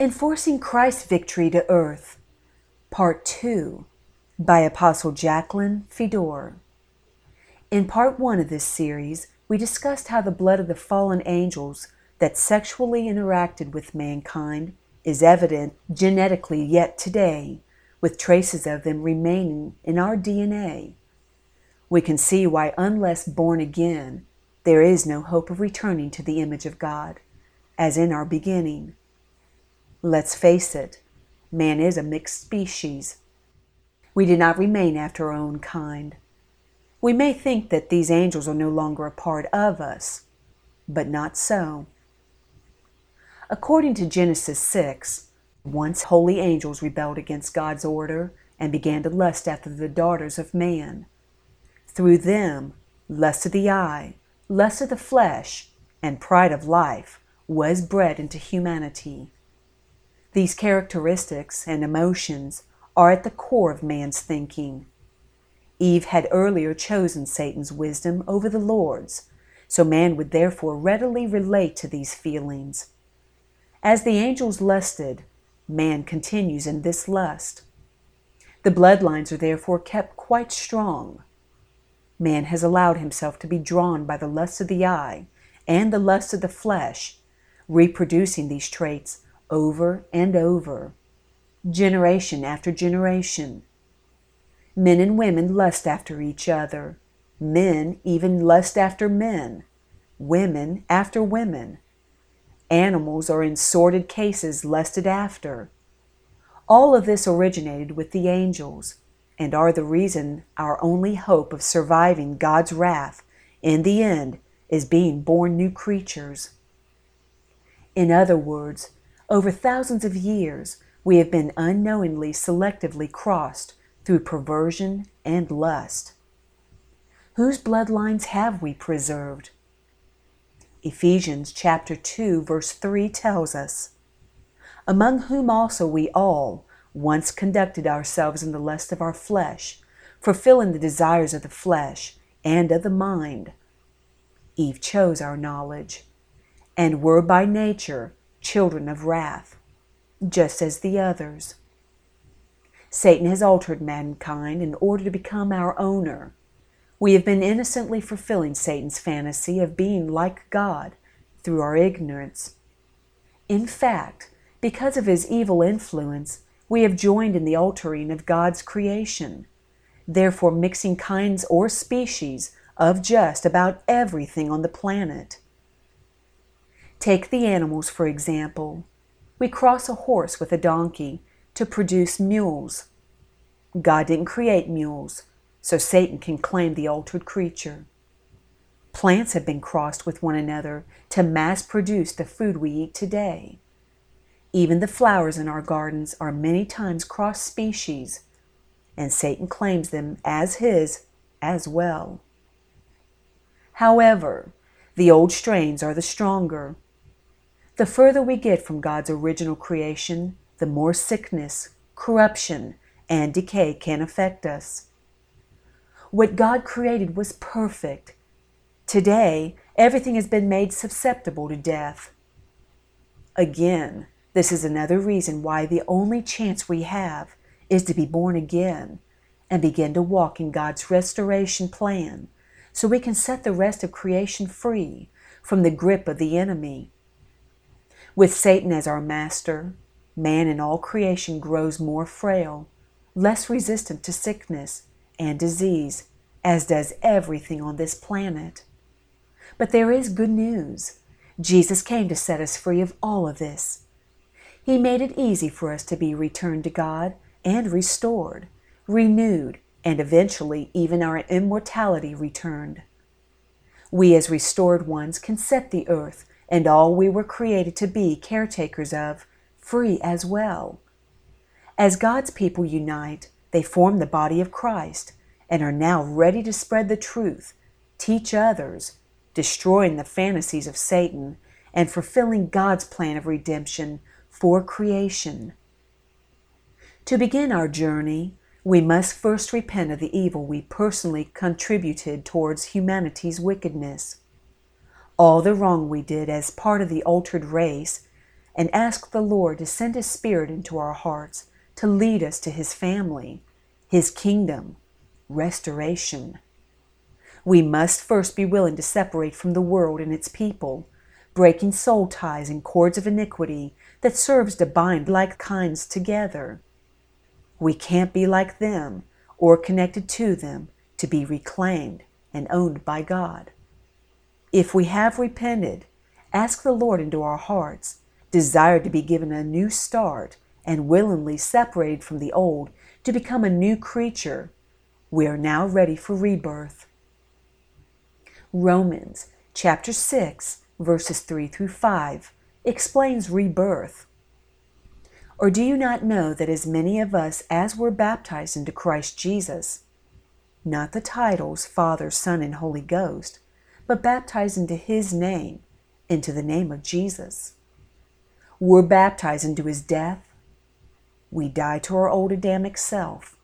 Enforcing Christ's Victory to Earth, Part 2 by Apostle Jacqueline Fedor. In Part 1 of this series, we discussed how the blood of the fallen angels that sexually interacted with mankind is evident genetically yet today, with traces of them remaining in our DNA. We can see why, unless born again, there is no hope of returning to the image of God, as in our beginning. Let's face it, man is a mixed species. We do not remain after our own kind. We may think that these angels are no longer a part of us, but not so. According to Genesis 6, once holy angels rebelled against God's order and began to lust after the daughters of man. Through them, lust of the eye, lust of the flesh, and pride of life was bred into humanity. These characteristics and emotions are at the core of man's thinking. Eve had earlier chosen Satan's wisdom over the Lord's, so man would therefore readily relate to these feelings. As the angels lusted, man continues in this lust. The bloodlines are therefore kept quite strong. Man has allowed himself to be drawn by the lust of the eye and the lust of the flesh, reproducing these traits over and over, generation after generation. Men and women lust after each other. Men even lust after men. Women after women. Animals are in sordid cases lusted after. All of this originated with the angels and are the reason our only hope of surviving God's wrath in the end is being born new creatures. In other words, over thousands of years, we have been unknowingly selectively crossed through perversion and lust. Whose bloodlines have we preserved? Ephesians chapter 2 verse 3 tells us, Among whom also we all once conducted ourselves in the lust of our flesh, fulfilling the desires of the flesh and of the mind. Eve chose our knowledge, and were by nature children of wrath, just as the others. Satan has altered mankind in order to become our owner. We have been innocently fulfilling Satan's fantasy of being like God through our ignorance. In fact, because of his evil influence, we have joined in the altering of God's creation, therefore mixing kinds or species of just about everything on the planet. Take the animals, for example. We cross a horse with a donkey to produce mules. God didn't create mules, so Satan can claim the altered creature. Plants have been crossed with one another to mass produce the food we eat today. Even the flowers in our gardens are many times cross species, and Satan claims them as his as well. However, the old strains are the stronger, the further we get from God's original creation, the more sickness, corruption, and decay can affect us. What God created was perfect. Today, everything has been made susceptible to death. Again, this is another reason why the only chance we have is to be born again and begin to walk in God's restoration plan so we can set the rest of creation free from the grip of the enemy with Satan as our master, man in all creation grows more frail, less resistant to sickness and disease, as does everything on this planet. But there is good news. Jesus came to set us free of all of this. He made it easy for us to be returned to God and restored, renewed, and eventually even our immortality returned. We, as restored ones, can set the earth and all we were created to be caretakers of, free as well. As God's people unite, they form the body of Christ and are now ready to spread the truth, teach others, destroying the fantasies of Satan, and fulfilling God's plan of redemption for creation. To begin our journey, we must first repent of the evil we personally contributed towards humanity's wickedness all the wrong we did as part of the altered race, and ask the Lord to send His Spirit into our hearts to lead us to His family, His kingdom, restoration. We must first be willing to separate from the world and its people, breaking soul ties and cords of iniquity that serves to bind like kinds together. We can't be like them or connected to them to be reclaimed and owned by God. If we have repented, ask the Lord into our hearts, desire to be given a new start, and willingly separated from the old to become a new creature, we are now ready for rebirth. Romans chapter 6, verses 3 through 5 explains rebirth. Or do you not know that as many of us as were baptized into Christ Jesus, not the titles Father, Son, and Holy Ghost, but baptized into His name, into the name of Jesus, were baptized into His death? We die to our old Adamic self.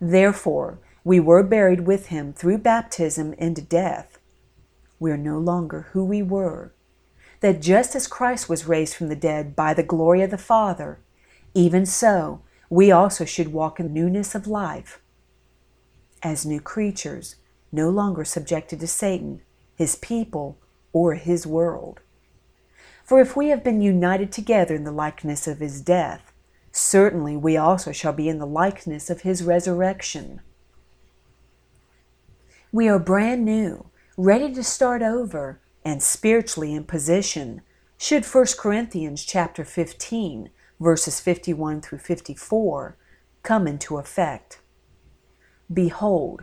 Therefore, we were buried with Him through baptism into death. We are no longer who we were that just as Christ was raised from the dead by the glory of the Father, even so we also should walk in newness of life. As new creatures, no longer subjected to Satan, his people, or his world. For if we have been united together in the likeness of his death, certainly we also shall be in the likeness of his resurrection. We are brand new, ready to start over and spiritually in position should 1 Corinthians chapter 15 verses 51 through 54 come into effect. Behold,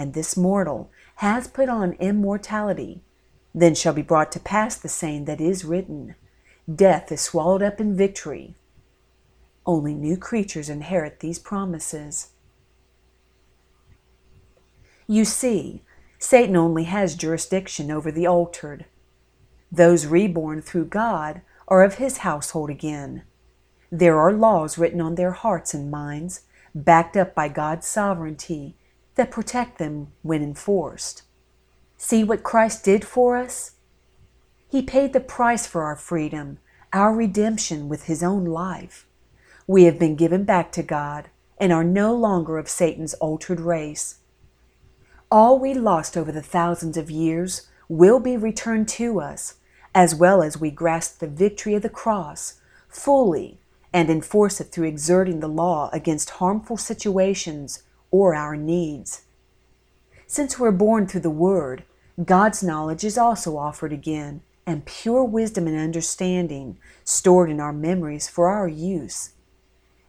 and this mortal has put on immortality, then shall be brought to pass the saying that is written Death is swallowed up in victory. Only new creatures inherit these promises. You see, Satan only has jurisdiction over the altered. Those reborn through God are of his household again. There are laws written on their hearts and minds, backed up by God's sovereignty, that protect them when enforced. See what Christ did for us? He paid the price for our freedom, our redemption with his own life. We have been given back to God and are no longer of Satan's altered race. All we lost over the thousands of years will be returned to us, as well as we grasp the victory of the cross fully and enforce it through exerting the law against harmful situations or our needs. Since we're born through the Word, God's knowledge is also offered again, and pure wisdom and understanding stored in our memories for our use.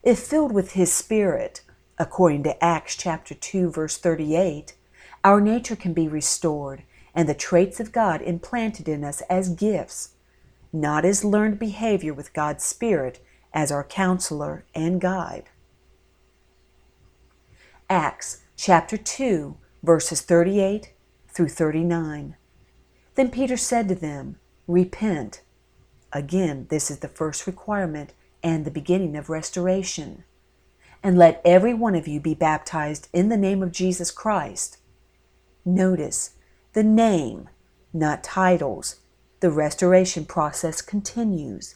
If filled with His Spirit, according to Acts chapter 2 verse 38, our nature can be restored and the traits of God implanted in us as gifts, not as learned behavior with God's Spirit as our counselor and guide. Acts chapter 2, verses 38 through 39. Then Peter said to them, Repent. Again, this is the first requirement and the beginning of restoration. And let every one of you be baptized in the name of Jesus Christ Notice the name, not titles. The restoration process continues.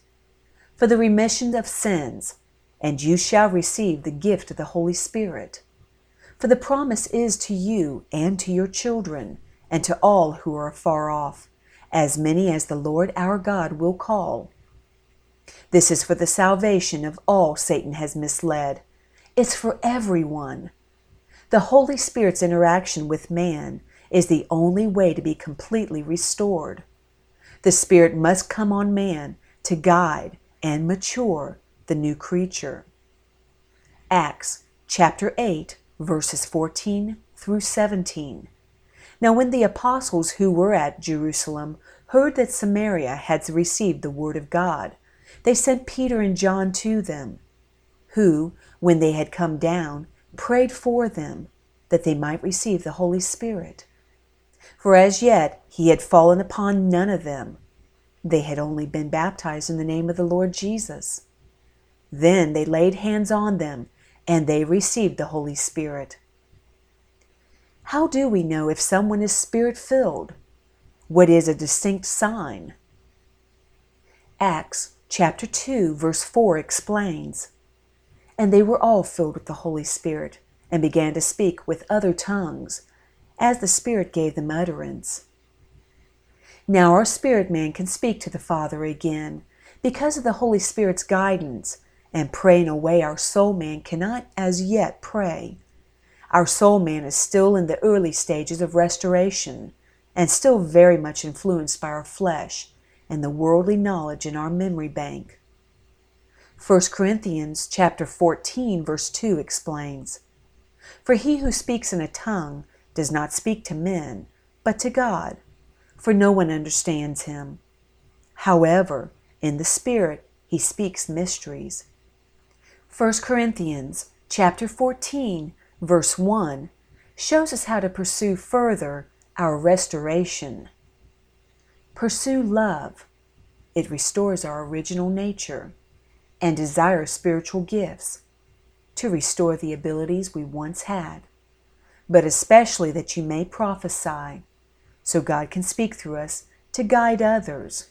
For the remission of sins, and you shall receive the gift of the Holy Spirit. For the promise is to you and to your children, and to all who are far off, as many as the Lord our God will call. This is for the salvation of all Satan has misled. It's for everyone. The Holy Spirit's interaction with man is the only way to be completely restored. The Spirit must come on man to guide and mature the new creature. Acts chapter 8, verses 14 through 17. Now, when the apostles who were at Jerusalem heard that Samaria had received the word of God, they sent Peter and John to them, who, when they had come down, prayed for them that they might receive the Holy Spirit. For as yet he had fallen upon none of them. They had only been baptized in the name of the Lord Jesus. Then they laid hands on them, and they received the Holy Spirit. How do we know if someone is spirit filled? What is a distinct sign? Acts chapter 2, verse 4 explains And they were all filled with the Holy Spirit, and began to speak with other tongues, as the Spirit gave them utterance. Now our spirit man can speak to the Father again because of the Holy Spirit's guidance and pray in a way our soul man cannot as yet pray. Our soul man is still in the early stages of restoration and still very much influenced by our flesh and the worldly knowledge in our memory bank. 1 Corinthians chapter 14 verse 2 explains, For he who speaks in a tongue does not speak to men, but to God, for no one understands him. However, in the Spirit he speaks mysteries. 1 Corinthians chapter 14 verse 1 shows us how to pursue further our restoration. Pursue love. It restores our original nature and desire spiritual gifts to restore the abilities we once had, but especially that you may prophesy so God can speak through us to guide others.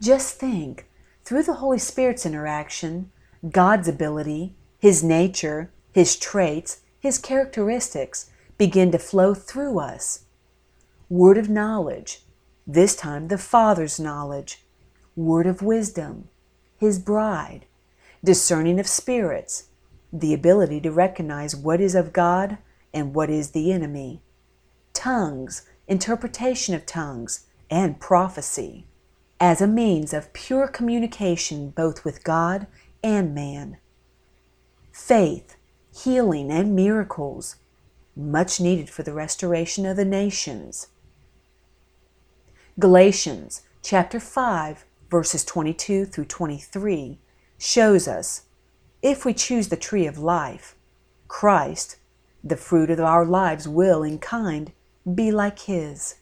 Just think, through the Holy Spirit's interaction, God's ability, His nature, His traits, His characteristics begin to flow through us. Word of knowledge, this time the Father's knowledge. Word of wisdom, His bride. Discerning of spirits, the ability to recognize what is of God and what is the enemy. Tongues, interpretation of tongues, and prophecy as a means of pure communication both with God and man. Faith, healing, and miracles, much needed for the restoration of the nations. Galatians chapter 5 verses 22 through 23 shows us if we choose the tree of life, Christ, the fruit of our lives will in kind be like His.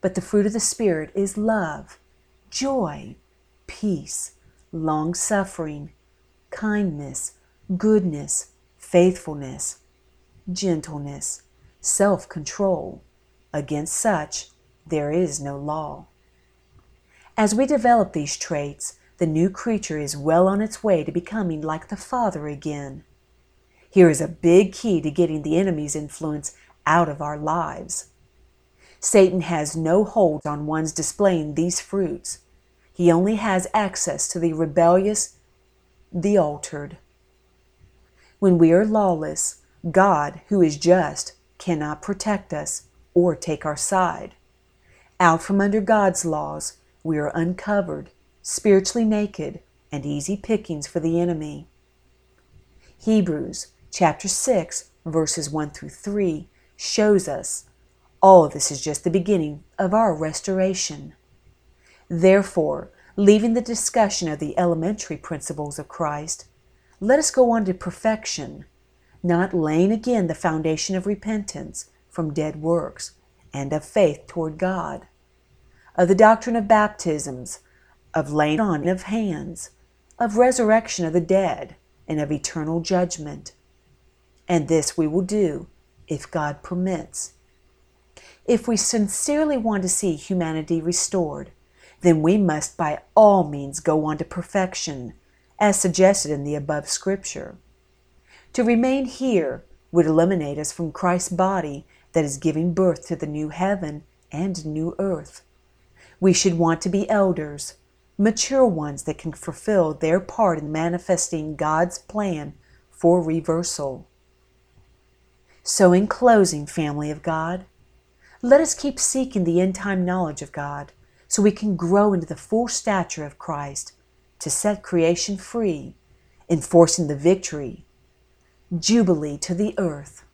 But the fruit of the Spirit is love, joy, peace, long suffering, kindness, goodness, faithfulness, gentleness, self control. Against such there is no law. As we develop these traits, the new creature is well on its way to becoming like the Father again. Here is a big key to getting the enemy's influence out of our lives. Satan has no hold on one's displaying these fruits. He only has access to the rebellious, the altered. When we are lawless, God, who is just, cannot protect us or take our side. Out from under God's laws, we are uncovered, spiritually naked, and easy pickings for the enemy. Hebrews chapter 6, verses 1 through 3 shows us all this is just the beginning of our restoration. Therefore, leaving the discussion of the elementary principles of Christ, let us go on to perfection, not laying again the foundation of repentance from dead works and of faith toward God, of the doctrine of baptisms, of laying on of hands, of resurrection of the dead, and of eternal judgment. And this we will do if God permits. If we sincerely want to see humanity restored, then we must by all means go on to perfection, as suggested in the above scripture. To remain here would eliminate us from Christ's body that is giving birth to the new heaven and new earth. We should want to be elders, mature ones that can fulfill their part in manifesting God's plan for reversal. So, in closing, family of God, let us keep seeking the end time knowledge of God so we can grow into the full stature of Christ to set creation free, enforcing the victory, jubilee to the earth.